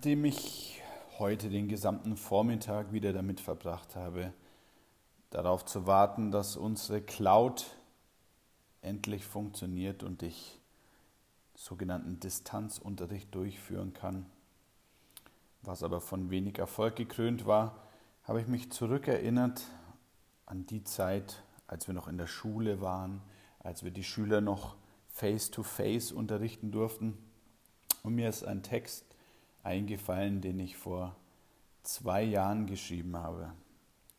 Nachdem ich heute den gesamten Vormittag wieder damit verbracht habe, darauf zu warten, dass unsere Cloud endlich funktioniert und ich sogenannten Distanzunterricht durchführen kann, was aber von wenig Erfolg gekrönt war, habe ich mich zurückerinnert an die Zeit, als wir noch in der Schule waren, als wir die Schüler noch face-to-face -face unterrichten durften. Und mir ist ein Text eingefallen, den ich vor zwei Jahren geschrieben habe,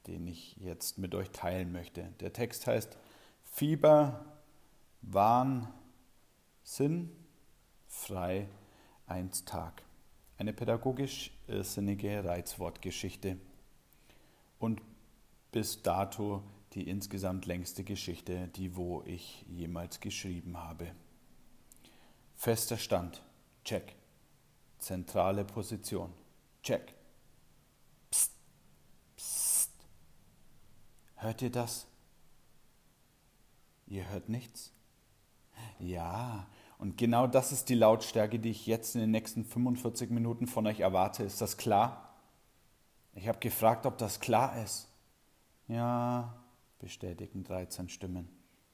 den ich jetzt mit euch teilen möchte. Der Text heißt Fieber, Wahn, Sinn, frei, eins Tag. Eine pädagogisch irrsinnige Reizwortgeschichte und bis dato die insgesamt längste Geschichte, die wo ich jemals geschrieben habe. Fester Stand, check. Zentrale Position. Check. Psst. Psst. Hört ihr das? Ihr hört nichts? Ja, und genau das ist die Lautstärke, die ich jetzt in den nächsten 45 Minuten von euch erwarte. Ist das klar? Ich habe gefragt, ob das klar ist. Ja, bestätigen 13 Stimmen.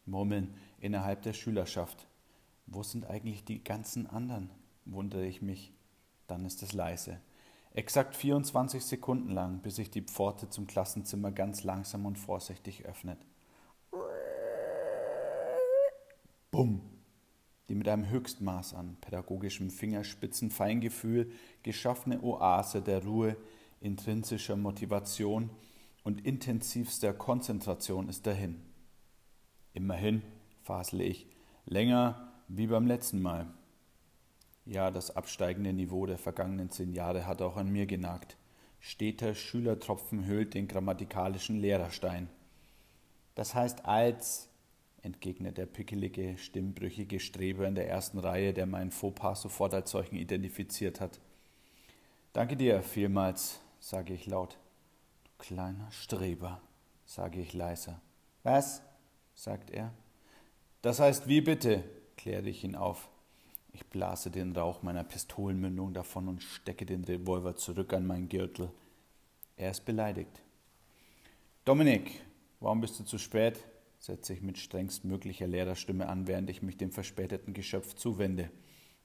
Murmeln innerhalb der Schülerschaft. Wo sind eigentlich die ganzen anderen? wundere ich mich dann ist es leise. Exakt 24 Sekunden lang, bis sich die Pforte zum Klassenzimmer ganz langsam und vorsichtig öffnet. Bumm! Die mit einem Höchstmaß an pädagogischem Fingerspitzenfeingefühl geschaffene Oase der Ruhe, intrinsischer Motivation und intensivster Konzentration ist dahin. Immerhin, fasle ich, länger wie beim letzten Mal. Ja, das absteigende Niveau der vergangenen zehn Jahre hat auch an mir genagt. Steter Schülertropfen hüllt den grammatikalischen Lehrerstein. Das heißt als, entgegnet der pickelige, stimmbrüchige Streber in der ersten Reihe, der meinen Fauxpas sofort als solchen identifiziert hat. Danke dir vielmals, sage ich laut. Du kleiner Streber, sage ich leiser. Was? sagt er. Das heißt wie bitte, kläre ich ihn auf. Ich blase den Rauch meiner Pistolenmündung davon und stecke den Revolver zurück an meinen Gürtel. Er ist beleidigt. Dominik, warum bist du zu spät? setze ich mit strengstmöglicher Lehrerstimme an, während ich mich dem verspäteten Geschöpf zuwende.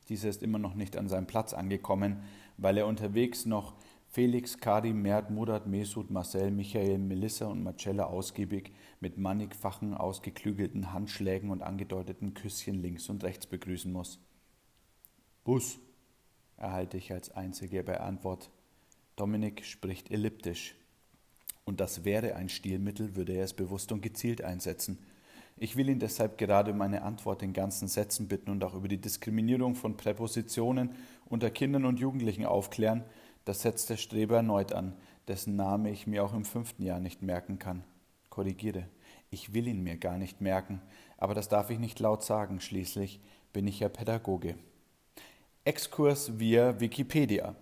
Dieser ist immer noch nicht an seinem Platz angekommen, weil er unterwegs noch Felix, Karim, Mert, Murat, Mesut, Marcel, Michael, Melissa und Marcella ausgiebig mit mannigfachen, ausgeklügelten Handschlägen und angedeuteten Küsschen links und rechts begrüßen muss. Bus, erhalte ich als einzige bei Antwort. Dominik spricht elliptisch. Und das wäre ein Stilmittel, würde er es bewusst und gezielt einsetzen. Ich will ihn deshalb gerade um eine Antwort in ganzen Sätzen bitten und auch über die Diskriminierung von Präpositionen unter Kindern und Jugendlichen aufklären. Das setzt der Streber erneut an, dessen Name ich mir auch im fünften Jahr nicht merken kann. Korrigiere. Ich will ihn mir gar nicht merken, aber das darf ich nicht laut sagen, schließlich bin ich ja Pädagoge. Exkurs via Wikipedia.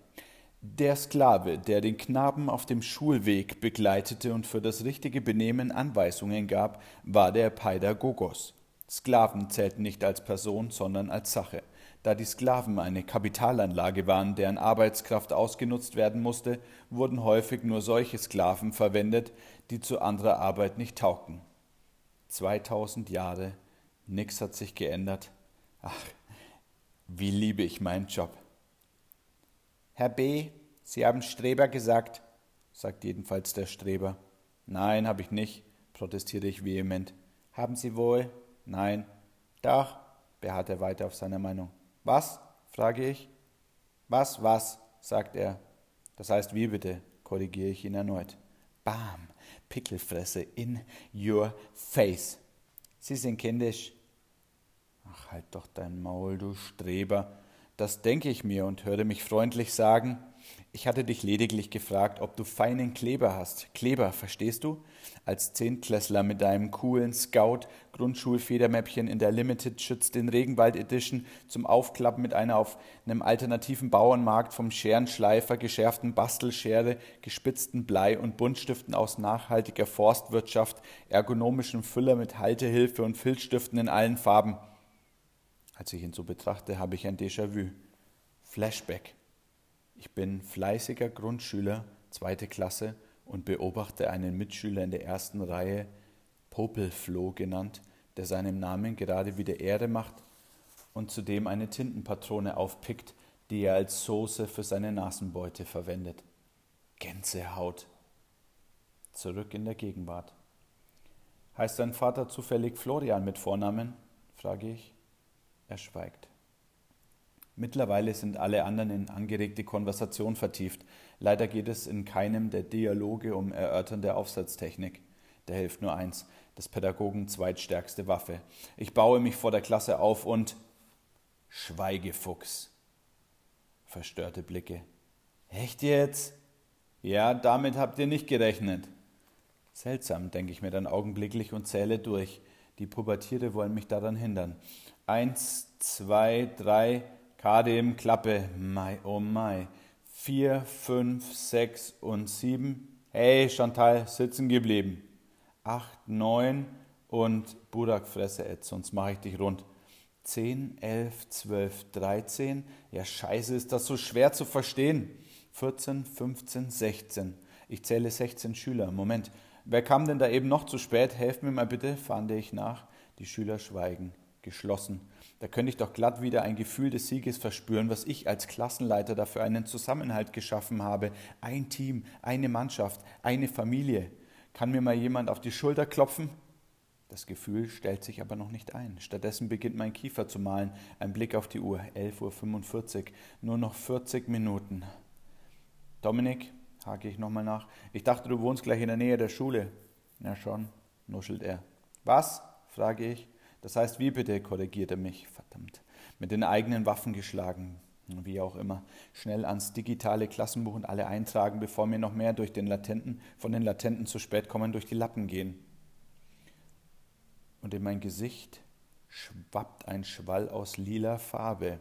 Der Sklave, der den Knaben auf dem Schulweg begleitete und für das richtige Benehmen Anweisungen gab, war der Pädagogos. Sklaven zählten nicht als Person, sondern als Sache. Da die Sklaven eine Kapitalanlage waren, deren Arbeitskraft ausgenutzt werden musste, wurden häufig nur solche Sklaven verwendet, die zu anderer Arbeit nicht taugten. 2000 Jahre, nichts hat sich geändert. Ach, wie liebe ich meinen Job. Herr B., Sie haben Streber gesagt, sagt jedenfalls der Streber. Nein, habe ich nicht, protestiere ich vehement. Haben Sie wohl? Nein. Doch, beharrt er weiter auf seiner Meinung. Was? frage ich. Was, was? sagt er. Das heißt, wie bitte? korrigiere ich ihn erneut. Bam, Pickelfresse in your face. Sie sind kindisch, Ach, halt doch dein Maul, du Streber. Das denke ich mir und höre mich freundlich sagen, ich hatte dich lediglich gefragt, ob du feinen Kleber hast. Kleber, verstehst du? Als Zehntklässler mit deinem coolen Scout Grundschulfedermäppchen in der Limited Schütz den Regenwald Edition zum Aufklappen mit einer auf einem alternativen Bauernmarkt vom Scherenschleifer geschärften Bastelschere, gespitzten Blei und Buntstiften aus nachhaltiger Forstwirtschaft, ergonomischem Füller mit Haltehilfe und Filzstiften in allen Farben – als ich ihn so betrachte, habe ich ein Déjà-vu. Flashback. Ich bin fleißiger Grundschüler, zweite Klasse, und beobachte einen Mitschüler in der ersten Reihe, Popelfloh genannt, der seinem Namen gerade wieder Ehre macht und zudem eine Tintenpatrone aufpickt, die er als Soße für seine Nasenbeute verwendet. Gänsehaut. Zurück in der Gegenwart. Heißt dein Vater zufällig Florian mit Vornamen? frage ich. Er schweigt. Mittlerweile sind alle anderen in angeregte Konversation vertieft. Leider geht es in keinem der Dialoge um erörternde Aufsatztechnik. Da hilft nur eins, des Pädagogen zweitstärkste Waffe. Ich baue mich vor der Klasse auf und Schweigefuchs. Verstörte Blicke. Echt jetzt? Ja, damit habt ihr nicht gerechnet. Seltsam, denke ich mir dann augenblicklich und zähle durch. Die Pubertiere wollen mich daran hindern. Eins, zwei, drei, KDM Klappe, Mai, oh Mai. Vier, fünf, sechs und sieben. Hey, Chantal, sitzen geblieben. Acht, neun und Burak fresse jetzt, sonst mache ich dich rund. Zehn, elf, zwölf, dreizehn. Ja, scheiße, ist das so schwer zu verstehen. 14, 15, 16. Ich zähle 16 Schüler. Moment, wer kam denn da eben noch zu spät? Helft mir mal bitte, fahnde ich nach. Die Schüler schweigen, geschlossen. Da könnte ich doch glatt wieder ein Gefühl des Sieges verspüren, was ich als Klassenleiter dafür einen Zusammenhalt geschaffen habe. Ein Team, eine Mannschaft, eine Familie. Kann mir mal jemand auf die Schulter klopfen? Das Gefühl stellt sich aber noch nicht ein. Stattdessen beginnt mein Kiefer zu malen. Ein Blick auf die Uhr, 11.45 Uhr, nur noch 40 Minuten. Dominik, hake ich nochmal nach, ich dachte, du wohnst gleich in der Nähe der Schule. Na schon, nuschelt er. Was? frage ich. Das heißt, wie bitte, korrigiert er mich. Verdammt. Mit den eigenen Waffen geschlagen. Wie auch immer. Schnell ans digitale Klassenbuch und alle eintragen, bevor mir noch mehr durch den Latenten, von den Latenten zu spät kommen, durch die Lappen gehen. Und in mein Gesicht schwappt ein Schwall aus lila Farbe.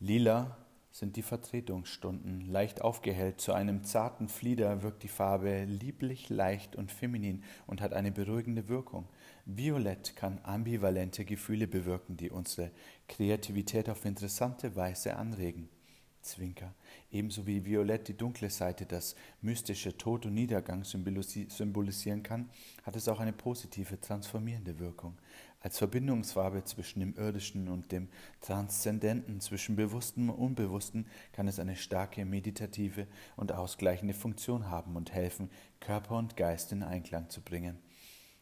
Lila sind die Vertretungsstunden. Leicht aufgehellt zu einem zarten Flieder wirkt die Farbe lieblich, leicht und feminin und hat eine beruhigende Wirkung. Violett kann ambivalente Gefühle bewirken, die unsere Kreativität auf interessante Weise anregen. Zwinker. Ebenso wie Violett die dunkle Seite, das mystische Tod und Niedergang symbolisieren kann, hat es auch eine positive, transformierende Wirkung. Als Verbindungsfarbe zwischen dem Irdischen und dem Transzendenten, zwischen Bewussten und Unbewussten, kann es eine starke meditative und ausgleichende Funktion haben und helfen, Körper und Geist in Einklang zu bringen.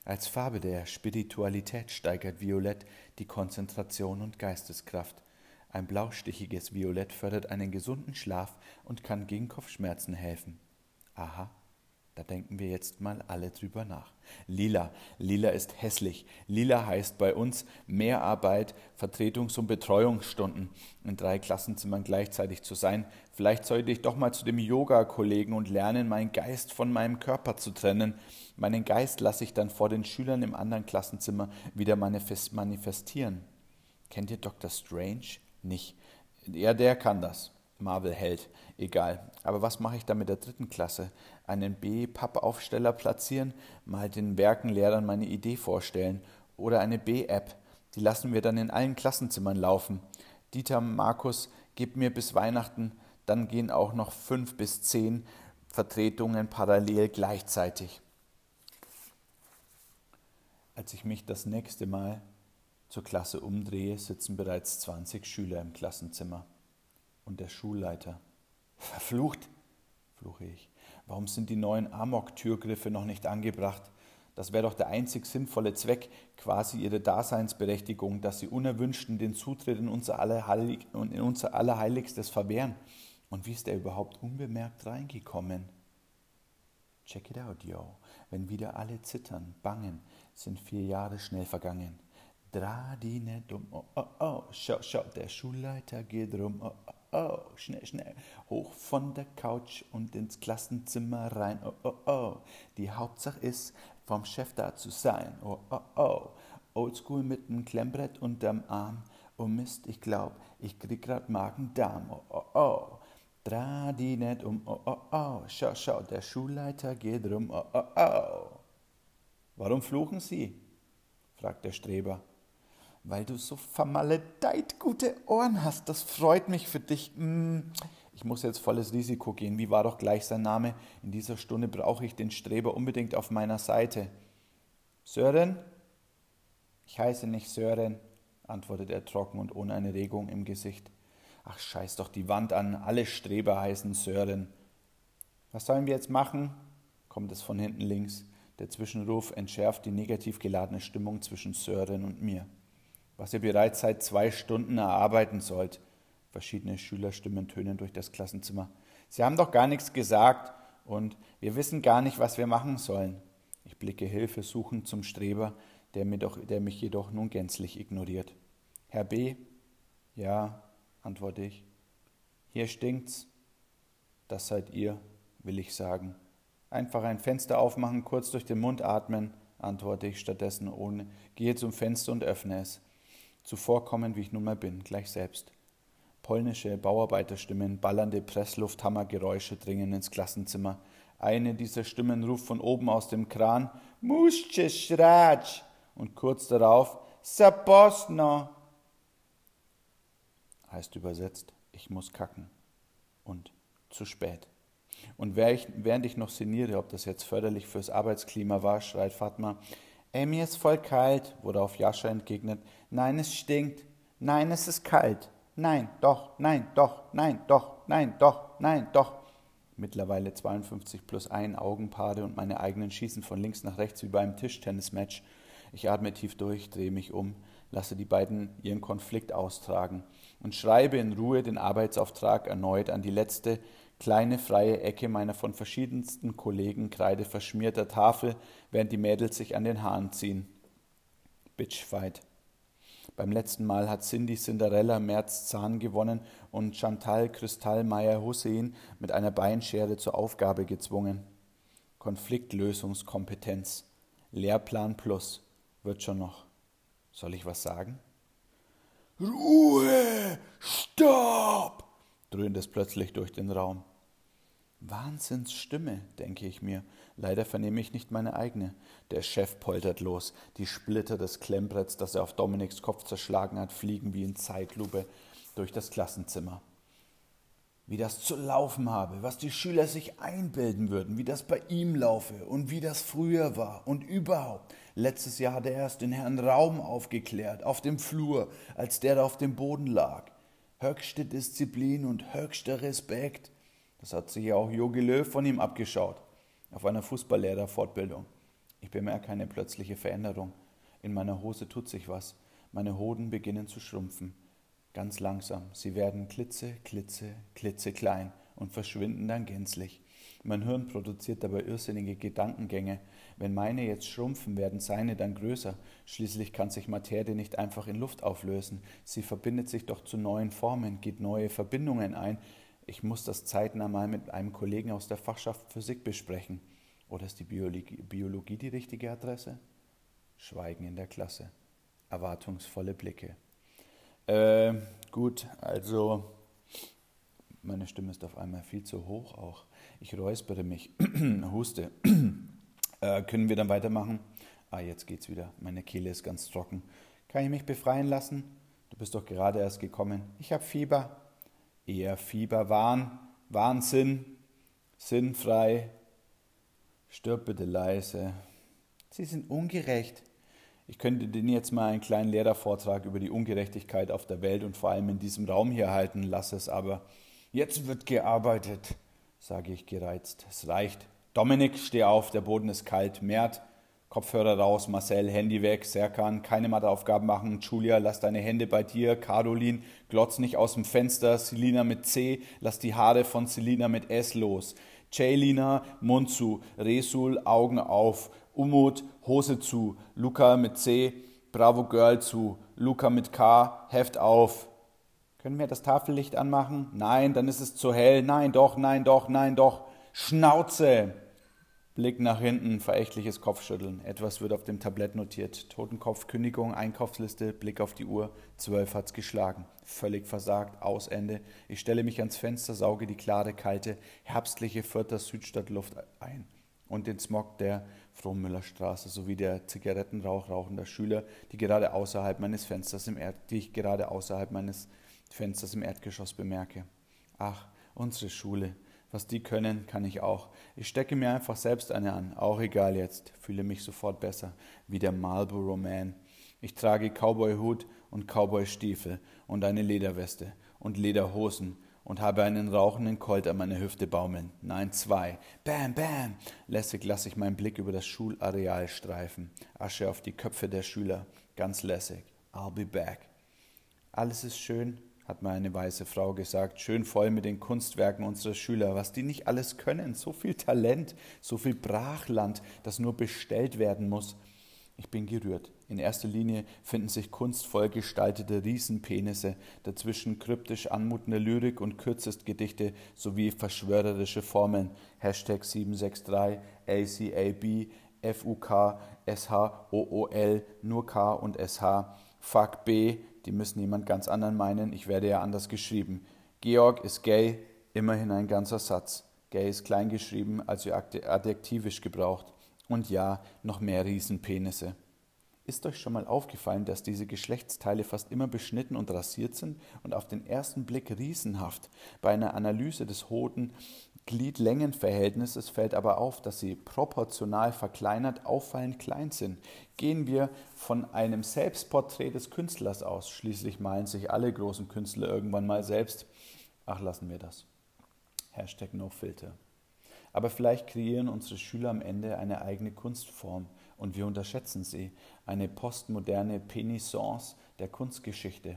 Als Farbe der Spiritualität steigert Violett die Konzentration und Geisteskraft. Ein blaustichiges Violett fördert einen gesunden Schlaf und kann gegen Kopfschmerzen helfen. Aha, da denken wir jetzt mal alle drüber nach. Lila. Lila ist hässlich. Lila heißt bei uns Mehrarbeit, Vertretungs- und Betreuungsstunden in drei Klassenzimmern gleichzeitig zu sein. Vielleicht sollte ich doch mal zu dem Yoga-Kollegen und lernen, meinen Geist von meinem Körper zu trennen. Meinen Geist lasse ich dann vor den Schülern im anderen Klassenzimmer wieder manifestieren. Kennt ihr Dr. Strange? Nicht. Ja, der kann das. Marvel-Held, egal. Aber was mache ich da mit der dritten Klasse? Einen B-Pappaufsteller platzieren, mal den Werkenlehrern meine Idee vorstellen oder eine B-App. Die lassen wir dann in allen Klassenzimmern laufen. Dieter, Markus, gebt mir bis Weihnachten, dann gehen auch noch fünf bis zehn Vertretungen parallel gleichzeitig. Als ich mich das nächste Mal zur Klasse umdrehe, sitzen bereits 20 Schüler im Klassenzimmer und der Schulleiter. Verflucht, fluche ich. Warum sind die neuen Amok-Türgriffe noch nicht angebracht? Das wäre doch der einzig sinnvolle Zweck, quasi ihre Daseinsberechtigung, dass sie Unerwünschten den Zutritt in unser, Allerheilig in unser Allerheiligstes verwehren. Und wie ist er überhaupt unbemerkt reingekommen? Check it out, yo. Wenn wieder alle zittern, bangen, sind vier Jahre schnell vergangen. Dra die nicht um, oh, oh, oh, schau, schau, der Schulleiter geht rum, oh, oh, oh, schnell, schnell, hoch von der Couch und ins Klassenzimmer rein, oh, oh, oh. Die Hauptsache ist, vom Chef da zu sein, oh, oh, oh. Oldschool mit nem Klemmbrett unterm Arm, oh Mist, ich glaub, ich krieg grad Magen-Darm, oh, oh, oh. Dra die nicht um, oh, oh, oh, schau, schau, der Schulleiter geht rum, oh, oh, oh. Warum fluchen Sie? fragt der Streber weil du so vermaledeit gute Ohren hast. Das freut mich für dich. Mm, Ich muss jetzt volles Risiko gehen. Wie war doch gleich sein Name? In dieser Stunde brauche ich den Streber unbedingt auf meiner Seite. Sören? Ich heiße nicht Sören, antwortet er trocken und ohne eine Regung im Gesicht. Ach, scheiß doch die Wand an, alle Streber heißen Sören. Was sollen wir jetzt machen? kommt es von hinten links. Der Zwischenruf entschärft die negativ geladene Stimmung zwischen Sören und mir. Was ihr bereits seit zwei Stunden erarbeiten sollt. Verschiedene Schülerstimmen tönen durch das Klassenzimmer. Sie haben doch gar nichts gesagt und wir wissen gar nicht, was wir machen sollen. Ich blicke hilfesuchend zum Streber, der, mir doch, der mich jedoch nun gänzlich ignoriert. Herr B. Ja, antworte ich. Hier stinkt's. Das seid ihr, will ich sagen. Einfach ein Fenster aufmachen, kurz durch den Mund atmen, antworte ich stattdessen ohne, gehe zum Fenster und öffne es. Zuvorkommen, wie ich nun mal bin, gleich selbst. Polnische Bauarbeiterstimmen, ballernde Presslufthammergeräusche dringen ins Klassenzimmer. Eine dieser Stimmen ruft von oben aus dem Kran Muszcie srać und kurz darauf Saposno heißt übersetzt, ich muss kacken. Und zu spät. Und während ich noch sinniere, ob das jetzt förderlich fürs Arbeitsklima war, schreit Fatma, ey, mir ist voll kalt, worauf Jascha entgegnet, nein, es stinkt, nein, es ist kalt, nein, doch, nein, doch, nein, doch, nein, doch, nein, doch. Mittlerweile 52 plus 1 Augenpaare und meine eigenen schießen von links nach rechts wie beim Tischtennismatch. Ich atme tief durch, drehe mich um, lasse die beiden ihren Konflikt austragen und schreibe in Ruhe den Arbeitsauftrag erneut an die letzte kleine freie Ecke meiner von verschiedensten Kollegen Kreide verschmierter Tafel, während die Mädels sich an den Haaren ziehen. Bitchfight. Beim letzten Mal hat Cindy Cinderella Merz Zahn gewonnen und Chantal Kristallmeier Hussein mit einer Beinschere zur Aufgabe gezwungen. Konfliktlösungskompetenz. Lehrplan plus. Wird schon noch. Soll ich was sagen? Ruhe! Stopp! dröhnt es plötzlich durch den Raum. Wahnsinnsstimme, denke ich mir. Leider vernehme ich nicht meine eigene. Der Chef poltert los. Die Splitter des Klemmbretts, das er auf Dominiks Kopf zerschlagen hat, fliegen wie in Zeitlupe durch das Klassenzimmer. Wie das zu laufen habe, was die Schüler sich einbilden würden, wie das bei ihm laufe und wie das früher war und überhaupt. Letztes Jahr hat er erst den Herrn Raum aufgeklärt, auf dem Flur, als der da auf dem Boden lag. Höchste Disziplin und höchster Respekt. Das hat sich ja auch Jogi Löw von ihm abgeschaut, auf einer Fußballlehrerfortbildung. Ich bemerke eine plötzliche Veränderung. In meiner Hose tut sich was. Meine Hoden beginnen zu schrumpfen. Ganz langsam. Sie werden klitze, klitze, klitzeklein und verschwinden dann gänzlich. Mein Hirn produziert dabei irrsinnige Gedankengänge. Wenn meine jetzt schrumpfen, werden seine dann größer. Schließlich kann sich Materie nicht einfach in Luft auflösen. Sie verbindet sich doch zu neuen Formen, geht neue Verbindungen ein, ich muss das zeitnah mal mit einem Kollegen aus der Fachschaft Physik besprechen. Oder ist die Biologie, Biologie die richtige Adresse? Schweigen in der Klasse. Erwartungsvolle Blicke. Äh, gut, also meine Stimme ist auf einmal viel zu hoch auch. Ich räuspere mich, huste. äh, können wir dann weitermachen? Ah, jetzt geht's wieder. Meine Kehle ist ganz trocken. Kann ich mich befreien lassen? Du bist doch gerade erst gekommen. Ich habe Fieber eher Fieberwahn, Wahnsinn, sinnfrei. Stirb bitte leise. Sie sind ungerecht. Ich könnte Ihnen jetzt mal einen kleinen Lehrervortrag über die Ungerechtigkeit auf der Welt und vor allem in diesem Raum hier halten, lasse es aber. Jetzt wird gearbeitet, sage ich gereizt. Es reicht. Dominik, steh auf, der Boden ist kalt. Mert, Kopfhörer raus, Marcel, Handy weg, Serkan, keine Matheaufgaben machen, Julia, lass deine Hände bei dir, Caroline, glotz nicht aus dem Fenster, Selina mit C, lass die Haare von Selina mit S los, Jaylina, Mund zu, Resul, Augen auf, Umut, Hose zu, Luca mit C, Bravo Girl zu, Luca mit K, Heft auf. Können wir das Tafellicht anmachen? Nein, dann ist es zu hell. Nein, doch, nein, doch, nein, doch. Schnauze! Blick nach hinten, verächtliches Kopfschütteln. Etwas wird auf dem Tablett notiert. Totenkopf, Kündigung, Einkaufsliste, Blick auf die Uhr. Zwölf hat's geschlagen. Völlig versagt, Ausende. Ich stelle mich ans Fenster, sauge die klare, kalte, herbstliche Vierter Südstadtluft ein. Und den Smog der Frohmüllerstraße sowie der Zigarettenrauch rauchender Schüler, die gerade außerhalb meines Fensters im Erd, die ich gerade außerhalb meines Fensters im Erdgeschoss bemerke. Ach, Unsere Schule. Was die können, kann ich auch. Ich stecke mir einfach selbst eine an. Auch egal jetzt. Fühle mich sofort besser. Wie der Marlboro Man. Ich trage Cowboy-Hut und Cowboy-Stiefel und eine Lederweste und Lederhosen und habe einen rauchenden Colt an meiner Hüfte baumeln. Nein, zwei. Bam, bam. Lässig lasse ich meinen Blick über das Schulareal streifen. Asche auf die Köpfe der Schüler. Ganz lässig. I'll be back. Alles ist schön, hat mir eine weiße Frau gesagt, schön voll mit den Kunstwerken unserer Schüler, was die nicht alles können, so viel Talent, so viel Brachland, das nur bestellt werden muss. Ich bin gerührt. In erster Linie finden sich kunstvoll gestaltete Riesenpenisse, dazwischen kryptisch anmutende Lyrik und Kürzestgedichte sowie verschwörerische Formeln. Hashtag 763, ACAB, FUK, SHOOL, nur K und SH, Fuck B, die müssen jemand ganz anderen meinen, ich werde ja anders geschrieben. Georg ist gay, immerhin ein ganzer Satz. Gay ist klein geschrieben, also adjektivisch gebraucht. Und ja, noch mehr Riesenpenisse. Ist euch schon mal aufgefallen, dass diese Geschlechtsteile fast immer beschnitten und rasiert sind und auf den ersten Blick riesenhaft? Bei einer Analyse des Hoden Gliedlängenverhältnisses fällt aber auf, dass sie proportional verkleinert auffallend klein sind. Gehen wir von einem Selbstporträt des Künstlers aus, schließlich malen sich alle großen Künstler irgendwann mal selbst. Ach, lassen wir das. Hashtag NoFilter. Aber vielleicht kreieren unsere Schüler am Ende eine eigene Kunstform und wir unterschätzen sie, eine postmoderne Penissance der Kunstgeschichte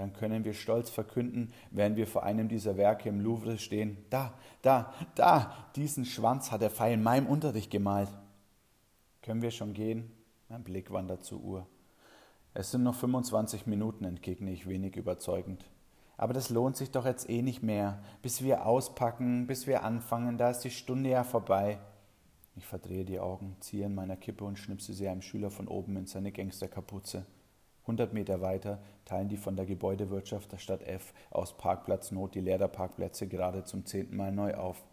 dann können wir stolz verkünden, wenn wir vor einem dieser Werke im Louvre stehen, da, da, da, diesen Schwanz hat der Pfeil in meinem Unterricht gemalt. Können wir schon gehen? Mein Blick wandert zur Uhr. Es sind noch 25 Minuten, entgegne ich wenig überzeugend. Aber das lohnt sich doch jetzt eh nicht mehr. Bis wir auspacken, bis wir anfangen, da ist die Stunde ja vorbei. Ich verdrehe die Augen, ziehe in meiner Kippe und schnipse sie einem Schüler von oben in seine Gangsterkapuze. 100 Meter weiter teilen die von der Gebäudewirtschaft der Stadt F aus Parkplatznot die Lehrerparkplätze gerade zum zehnten Mal neu auf.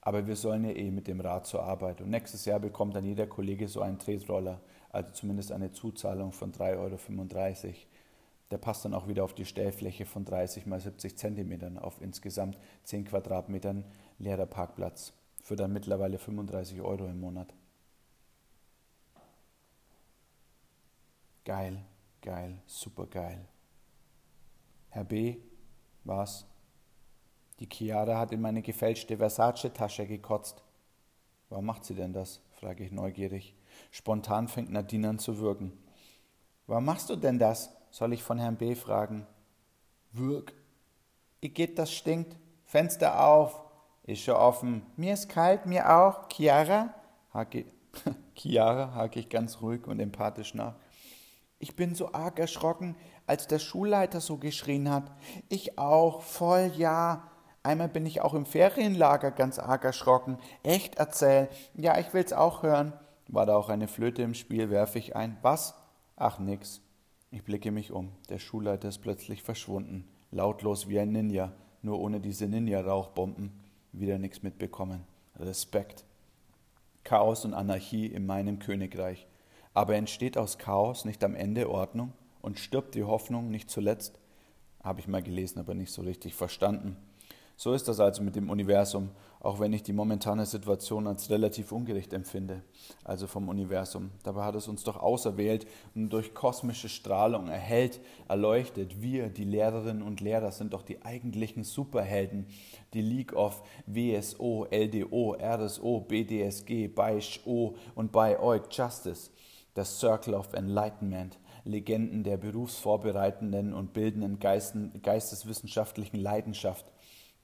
Aber wir sollen ja eh mit dem Rad zur Arbeit und nächstes Jahr bekommt dann jeder Kollege so einen Tretroller, also zumindest eine Zuzahlung von 3,35 Euro. Der passt dann auch wieder auf die Stellfläche von 30 mal 70 Zentimetern auf insgesamt 10 Quadratmetern Lehrerparkplatz für dann mittlerweile 35 Euro im Monat. Geil, geil, super geil. Herr B., was? Die Chiara hat in meine gefälschte Versace-Tasche gekotzt. Warum macht sie denn das? frage ich neugierig. Spontan fängt Nadine an zu würgen. Warum machst du denn das? soll ich von Herrn B. fragen. Würg. Ich geht, das stinkt. Fenster auf. Ist schon offen. Mir ist kalt, mir auch. Chiara? Hake, Chiara hake ich ganz ruhig und empathisch nach. Ich bin so arg erschrocken, als der Schulleiter so geschrien hat. Ich auch, voll ja. Einmal bin ich auch im Ferienlager ganz arg erschrocken. Echt erzähl. Ja, ich will's auch hören. War da auch eine Flöte im Spiel, werfe ich ein. Was? Ach, nix. Ich blicke mich um. Der Schulleiter ist plötzlich verschwunden. Lautlos wie ein Ninja, nur ohne diese Ninja-Rauchbomben. Wieder nichts mitbekommen. Respekt. Chaos und Anarchie in meinem Königreich. Aber entsteht aus Chaos nicht am Ende Ordnung und stirbt die Hoffnung nicht zuletzt? Habe ich mal gelesen, aber nicht so richtig verstanden. So ist das also mit dem Universum, auch wenn ich die momentane Situation als relativ ungerecht empfinde, also vom Universum. Dabei hat es uns doch auserwählt und durch kosmische Strahlung erhellt, erleuchtet. Wir, die Lehrerinnen und Lehrer, sind doch die eigentlichen Superhelden. Die League of WSO, LDO, RSO, BDSG, BAISH-O und bei euch Justice das Circle of Enlightenment, Legenden der berufsvorbereitenden und bildenden geisteswissenschaftlichen Leidenschaft.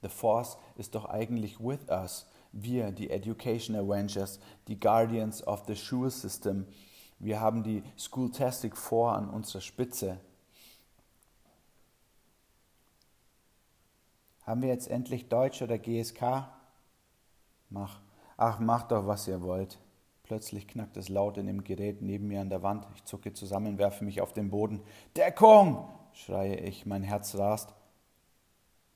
The Force ist doch eigentlich with us. Wir, die Education Avengers, die Guardians of the Sure System. Wir haben die Schooltastic Four an unserer Spitze. Haben wir jetzt endlich Deutsch oder GSK? Mach. Ach, macht doch, was ihr wollt. Plötzlich knackt es laut in dem Gerät neben mir an der Wand. Ich zucke zusammen, werfe mich auf den Boden. Deckung! schreie ich, mein Herz rast.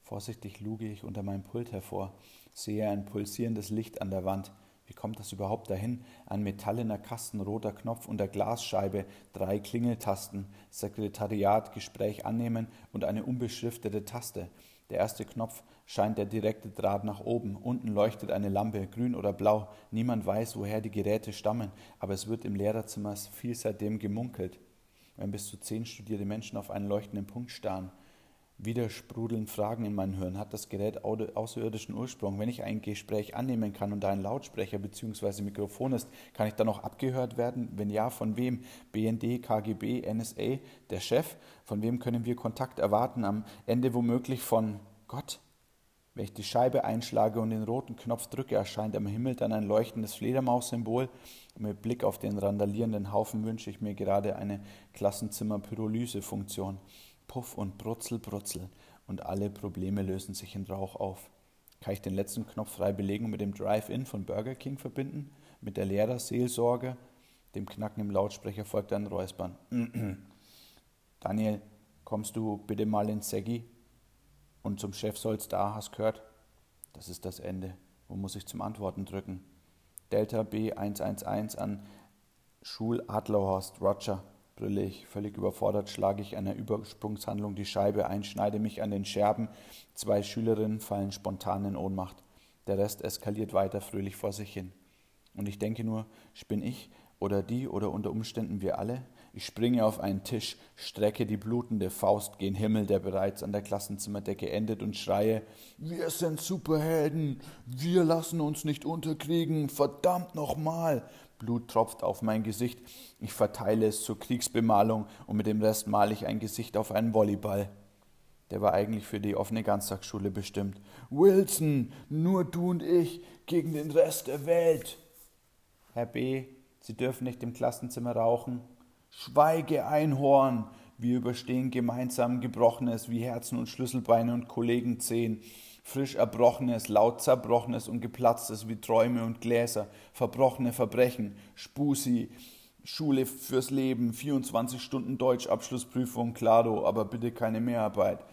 Vorsichtig luge ich unter meinem Pult hervor, sehe ein pulsierendes Licht an der Wand. Wie kommt das überhaupt dahin? Ein metallener Kasten, roter Knopf unter Glasscheibe, drei Klingeltasten, Sekretariat, Gespräch annehmen und eine unbeschriftete Taste. Der erste Knopf scheint der direkte Draht nach oben. Unten leuchtet eine Lampe, grün oder blau. Niemand weiß, woher die Geräte stammen, aber es wird im Lehrerzimmer viel seitdem gemunkelt. Wenn bis zu zehn studierte Menschen auf einen leuchtenden Punkt starren, wieder sprudeln Fragen in meinem Hirn. Hat das Gerät außerirdischen Ursprung? Wenn ich ein Gespräch annehmen kann und da ein Lautsprecher bzw. Mikrofon ist, kann ich dann auch abgehört werden? Wenn ja, von wem? BND, KGB, NSA, der Chef? Von wem können wir Kontakt erwarten? Am Ende womöglich von Gott? Wenn ich die Scheibe einschlage und den roten Knopf drücke, erscheint am Himmel dann ein leuchtendes Fledermaus-Symbol. Mit Blick auf den randalierenden Haufen wünsche ich mir gerade eine Klassenzimmer-Pyrolyse-Funktion. Puff und Brutzel, Brutzel und alle Probleme lösen sich in Rauch auf. Kann ich den letzten Knopf frei belegen und mit dem Drive-In von Burger King verbinden? Mit der Lehrerseelsorge? Dem Knacken im Lautsprecher folgt ein Räuspern. Daniel, kommst du bitte mal ins Seggi? Und zum Chef soll's da, hast gehört? Das ist das Ende. Wo muss ich zum Antworten drücken? Delta B111 an Schul-Adlerhorst, Roger brülle ich. Völlig überfordert schlage ich einer Übersprungshandlung die Scheibe ein, schneide mich an den Scherben. Zwei Schülerinnen fallen spontan in Ohnmacht. Der Rest eskaliert weiter fröhlich vor sich hin. Und ich denke nur, spinn ich oder die oder unter Umständen wir alle? Ich springe auf einen Tisch, strecke die blutende Faust gen Himmel, der bereits an der Klassenzimmerdecke endet, und schreie: Wir sind Superhelden! Wir lassen uns nicht unterkriegen! Verdammt nochmal! Blut tropft auf mein Gesicht. Ich verteile es zur Kriegsbemalung und mit dem Rest male ich ein Gesicht auf einen Volleyball. Der war eigentlich für die offene Ganztagsschule bestimmt. Wilson, nur du und ich gegen den Rest der Welt. Herr B., Sie dürfen nicht im Klassenzimmer rauchen. Schweige, Einhorn! Wir überstehen gemeinsam Gebrochenes wie Herzen und Schlüsselbeine und Kollegenzehen frisch Erbrochenes, laut Zerbrochenes und Geplatztes wie Träume und Gläser, verbrochene Verbrechen, Spusi, Schule fürs Leben, 24 Stunden Deutschabschlussprüfung, klaro, aber bitte keine Mehrarbeit.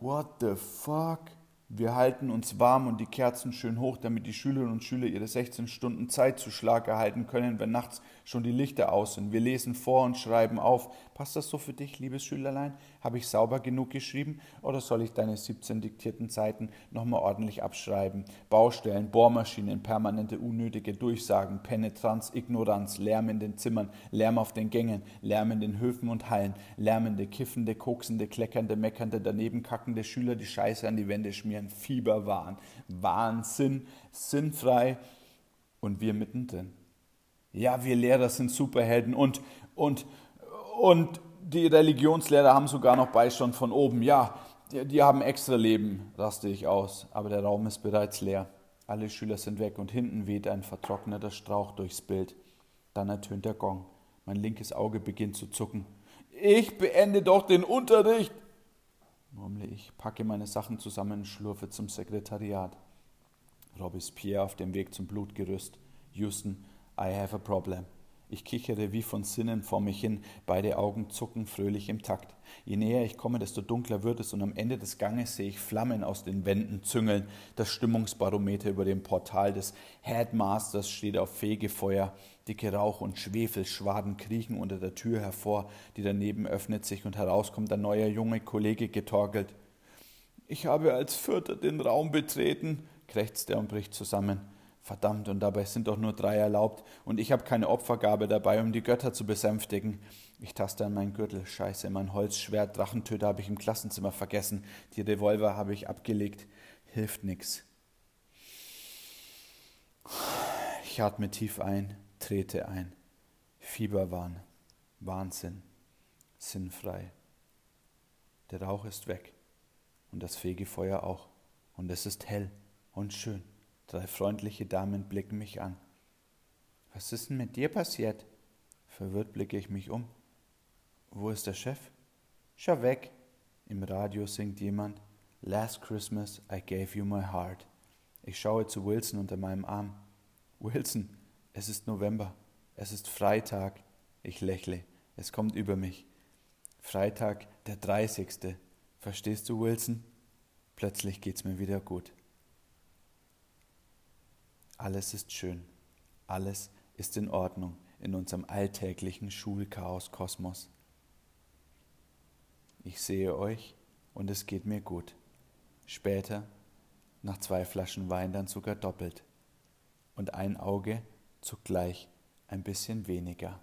What the fuck? Wir halten uns warm und die Kerzen schön hoch, damit die Schülerinnen und Schüler ihre 16 Stunden Zeit zu Schlag erhalten können, wenn nachts schon die Lichter aus sind. Wir lesen vor und schreiben auf. Passt das so für dich, liebes Schülerlein? Habe ich sauber genug geschrieben oder soll ich deine 17 diktierten Seiten nochmal ordentlich abschreiben? Baustellen, Bohrmaschinen, permanente unnötige Durchsagen, Penetranz, Ignoranz, Lärm in den Zimmern, Lärm auf den Gängen, Lärm in den Höfen und Hallen, lärmende, kiffende, koksende, kleckernde, meckernde, daneben kackende Schüler, die Scheiße an die Wände schmieren, Fieberwahn, Wahnsinn, sinnfrei und wir mittendrin. Ja, wir Lehrer sind Superhelden und, und, und die Religionslehrer haben sogar noch Beistand von oben. Ja, die, die haben extra Leben, raste ich aus, aber der Raum ist bereits leer. Alle Schüler sind weg und hinten weht ein vertrockneter Strauch durchs Bild. Dann ertönt der Gong. Mein linkes Auge beginnt zu zucken. Ich beende doch den Unterricht, murmle ich, packe meine Sachen zusammen und schlurfe zum Sekretariat. Robespierre auf dem Weg zum Blutgerüst. Houston, I have a problem. Ich kichere wie von Sinnen vor mich hin, beide Augen zucken fröhlich im Takt. Je näher ich komme, desto dunkler wird es, und am Ende des Ganges sehe ich Flammen aus den Wänden züngeln. Das Stimmungsbarometer über dem Portal des Headmasters steht auf Fegefeuer. Dicke Rauch- und Schwefelschwaden kriechen unter der Tür hervor, die daneben öffnet sich, und heraus kommt ein neuer junge Kollege getorkelt. Ich habe als Vierter den Raum betreten, krächzt er und bricht zusammen. Verdammt, und dabei sind doch nur drei erlaubt, und ich habe keine Opfergabe dabei, um die Götter zu besänftigen. Ich taste an meinen Gürtel. Scheiße, mein Holzschwert, Drachentöter habe ich im Klassenzimmer vergessen. Die Revolver habe ich abgelegt. Hilft nix. Ich atme tief ein, trete ein. Fieberwahn, Wahnsinn, sinnfrei. Der Rauch ist weg und das Fegefeuer auch. Und es ist hell und schön. Drei freundliche Damen blicken mich an. Was ist denn mit dir passiert? Verwirrt blicke ich mich um. Wo ist der Chef? Schau weg. Im Radio singt jemand Last Christmas I gave you my heart. Ich schaue zu Wilson unter meinem Arm. Wilson, es ist November. Es ist Freitag. Ich lächle. Es kommt über mich. Freitag, der 30. Verstehst du, Wilson? Plötzlich geht's mir wieder gut. Alles ist schön. Alles ist in Ordnung in unserem alltäglichen Schulchaos-Kosmos. Ich sehe euch und es geht mir gut. Später, nach zwei Flaschen Wein, dann sogar doppelt. Und ein Auge zugleich ein bisschen weniger.